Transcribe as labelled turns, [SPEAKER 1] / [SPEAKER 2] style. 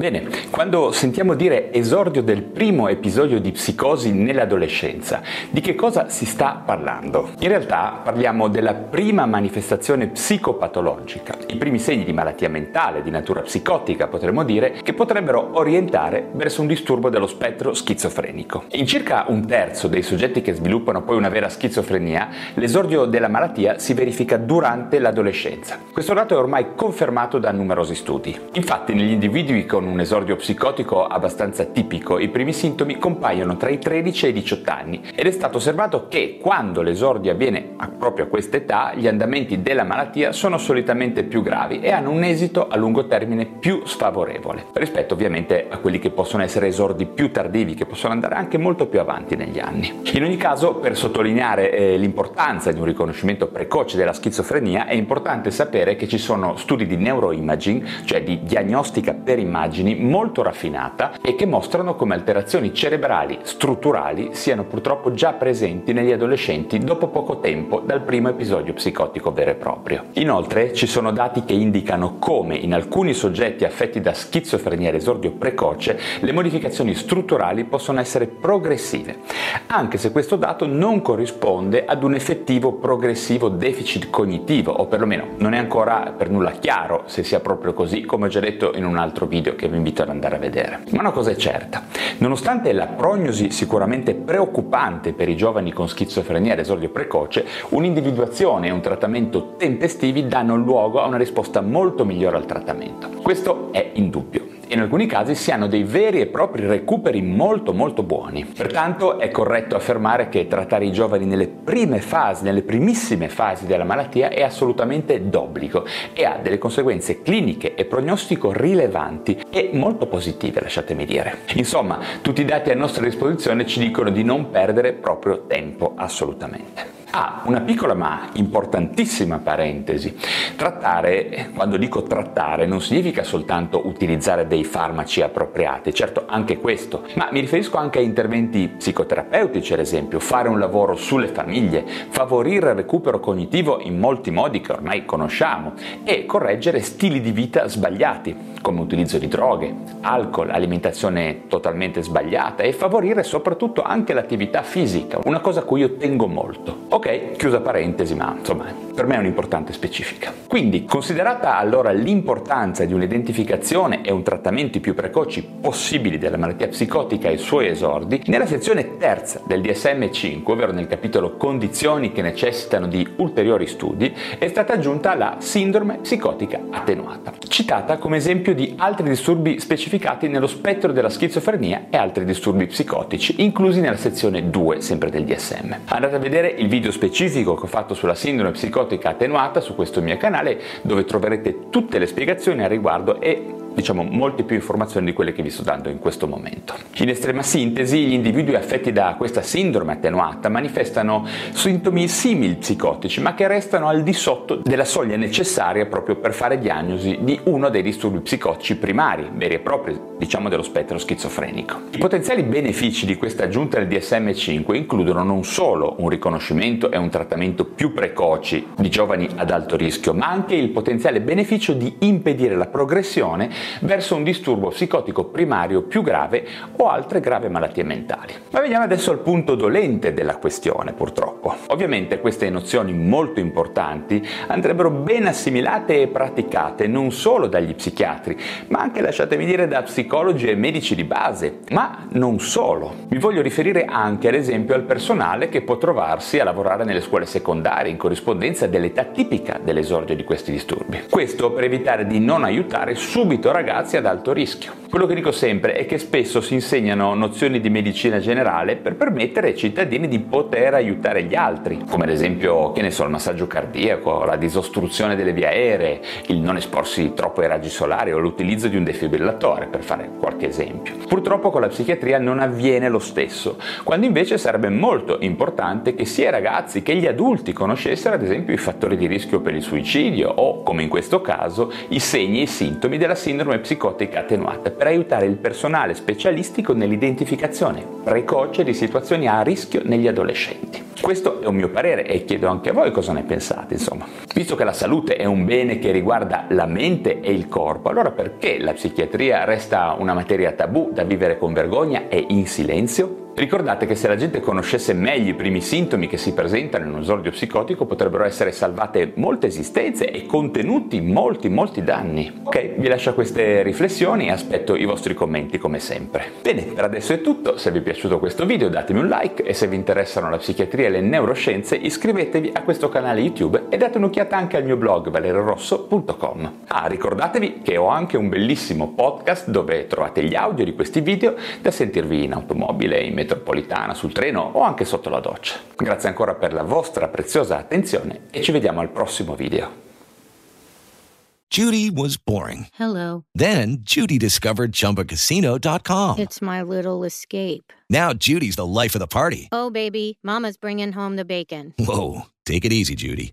[SPEAKER 1] Bene, quando sentiamo dire esordio del primo episodio di psicosi nell'adolescenza, di che cosa si sta parlando? In realtà parliamo della prima manifestazione psicopatologica, i primi segni di malattia mentale, di natura psicotica potremmo dire, che potrebbero orientare verso un disturbo dello spettro schizofrenico. In circa un terzo dei soggetti che sviluppano poi una vera schizofrenia, l'esordio della malattia si verifica durante l'adolescenza. Questo dato è ormai confermato da numerosi studi. Infatti negli individui con un esordio psicotico abbastanza tipico, i primi sintomi compaiono tra i 13 e i 18 anni ed è stato osservato che quando l'esordio avviene a, proprio a questa età, gli andamenti della malattia sono solitamente più gravi e hanno un esito a lungo termine più sfavorevole, rispetto ovviamente a quelli che possono essere esordi più tardivi, che possono andare anche molto più avanti negli anni. In ogni caso, per sottolineare eh, l'importanza di un riconoscimento precoce della schizofrenia, è importante sapere che ci sono studi di neuroimaging, cioè di diagnostica per immagini, immagini molto raffinata e che mostrano come alterazioni cerebrali strutturali siano purtroppo già presenti negli adolescenti dopo poco tempo dal primo episodio psicotico vero e proprio. Inoltre ci sono dati che indicano come in alcuni soggetti affetti da schizofrenia all'esordio precoce le modificazioni strutturali possono essere progressive, anche se questo dato non corrisponde ad un effettivo progressivo deficit cognitivo o perlomeno non è ancora per nulla chiaro se sia proprio così come ho già detto in un altro video che vi invito ad andare a vedere. Ma una cosa è certa, nonostante la prognosi sicuramente preoccupante per i giovani con schizofrenia ad esordio precoce, un'individuazione e un trattamento tempestivi danno luogo a una risposta molto migliore al trattamento. Questo è indubbio in alcuni casi si hanno dei veri e propri recuperi molto molto buoni. Pertanto è corretto affermare che trattare i giovani nelle prime fasi, nelle primissime fasi della malattia è assolutamente d'obbligo e ha delle conseguenze cliniche e prognostico rilevanti e molto positive, lasciatemi dire. Insomma, tutti i dati a nostra disposizione ci dicono di non perdere proprio tempo assolutamente. Ah, una piccola ma importantissima parentesi. Trattare, quando dico trattare, non significa soltanto utilizzare dei farmaci appropriati, certo anche questo, ma mi riferisco anche a interventi psicoterapeutici, ad esempio, fare un lavoro sulle famiglie, favorire il recupero cognitivo in molti modi che ormai conosciamo e correggere stili di vita sbagliati, come utilizzo di droghe, alcol, alimentazione totalmente sbagliata e favorire soprattutto anche l'attività fisica, una cosa a cui io tengo molto. Ok, chiusa parentesi, ma insomma, per me è un'importante specifica. Quindi, considerata allora l'importanza di un'identificazione e un trattamento più precoci possibili della malattia psicotica e i suoi esordi, nella sezione terza del DSM-5, ovvero nel capitolo condizioni che necessitano di ulteriori studi, è stata aggiunta la sindrome psicotica attenuata, citata come esempio di altri disturbi specificati nello spettro della schizofrenia e altri disturbi psicotici, inclusi nella sezione 2 sempre del DSM. Andate a vedere il video specifico che ho fatto sulla sindrome psicotica attenuata su questo mio canale dove troverete tutte le spiegazioni al riguardo e diciamo molte più informazioni di quelle che vi sto dando in questo momento. In estrema sintesi, gli individui affetti da questa sindrome attenuata manifestano sintomi simili psicotici, ma che restano al di sotto della soglia necessaria proprio per fare diagnosi di uno dei disturbi psicotici primari, veri e propri, diciamo dello spettro schizofrenico. I potenziali benefici di questa aggiunta del DSM-5 includono non solo un riconoscimento e un trattamento più precoci di giovani ad alto rischio, ma anche il potenziale beneficio di impedire la progressione verso un disturbo psicotico primario più grave o altre gravi malattie mentali. Ma veniamo adesso al punto dolente della questione, purtroppo. Ovviamente queste nozioni molto importanti andrebbero ben assimilate e praticate non solo dagli psichiatri, ma anche, lasciatemi dire, da psicologi e medici di base. Ma non solo. Mi voglio riferire anche, ad esempio, al personale che può trovarsi a lavorare nelle scuole secondarie in corrispondenza dell'età tipica dell'esordio di questi disturbi. Questo per evitare di non aiutare subito ragazzi ad alto rischio. Quello che dico sempre è che spesso si insegnano nozioni di medicina generale per permettere ai cittadini di poter aiutare gli altri, come ad esempio, che ne so, il massaggio cardiaco, la disostruzione delle vie aeree, il non esporsi troppo ai raggi solari o l'utilizzo di un defibrillatore, per fare qualche esempio. Purtroppo con la psichiatria non avviene lo stesso, quando invece sarebbe molto importante che sia i ragazzi che gli adulti conoscessero ad esempio i fattori di rischio per il suicidio o, come in questo caso, i segni e i sintomi della sindrome psicotica attenuata per aiutare il personale specialistico nell'identificazione precoce di situazioni a rischio negli adolescenti. Questo è un mio parere e chiedo anche a voi cosa ne pensate, insomma. Visto che la salute è un bene che riguarda la mente e il corpo, allora perché la psichiatria resta una materia tabù da vivere con vergogna e in silenzio? Ricordate che se la gente conoscesse meglio i primi sintomi che si presentano in un esordio psicotico potrebbero essere salvate molte esistenze e contenuti molti molti danni. Ok, vi lascio queste riflessioni e aspetto i vostri commenti come sempre. Bene, per adesso è tutto, se vi è piaciuto questo video datemi un like e se vi interessano la psichiatria e le neuroscienze iscrivetevi a questo canale YouTube e date un'occhiata anche al mio blog valerorosso.com. Ah, ricordatevi che ho anche un bellissimo podcast dove trovate gli audio di questi video da sentirvi in automobile, in metropolitana, sul treno o anche sotto la doccia. Grazie ancora per la vostra preziosa attenzione e ci vediamo al prossimo video.
[SPEAKER 2] Judy was boring.
[SPEAKER 3] Hello.
[SPEAKER 2] Then Judy discovered ChumbaCasino.com.
[SPEAKER 3] It's my little escape.
[SPEAKER 2] Now Judy's the life of the party.
[SPEAKER 3] Oh, baby, Mama's bringing home the bacon.
[SPEAKER 2] Whoa, take it easy, Judy.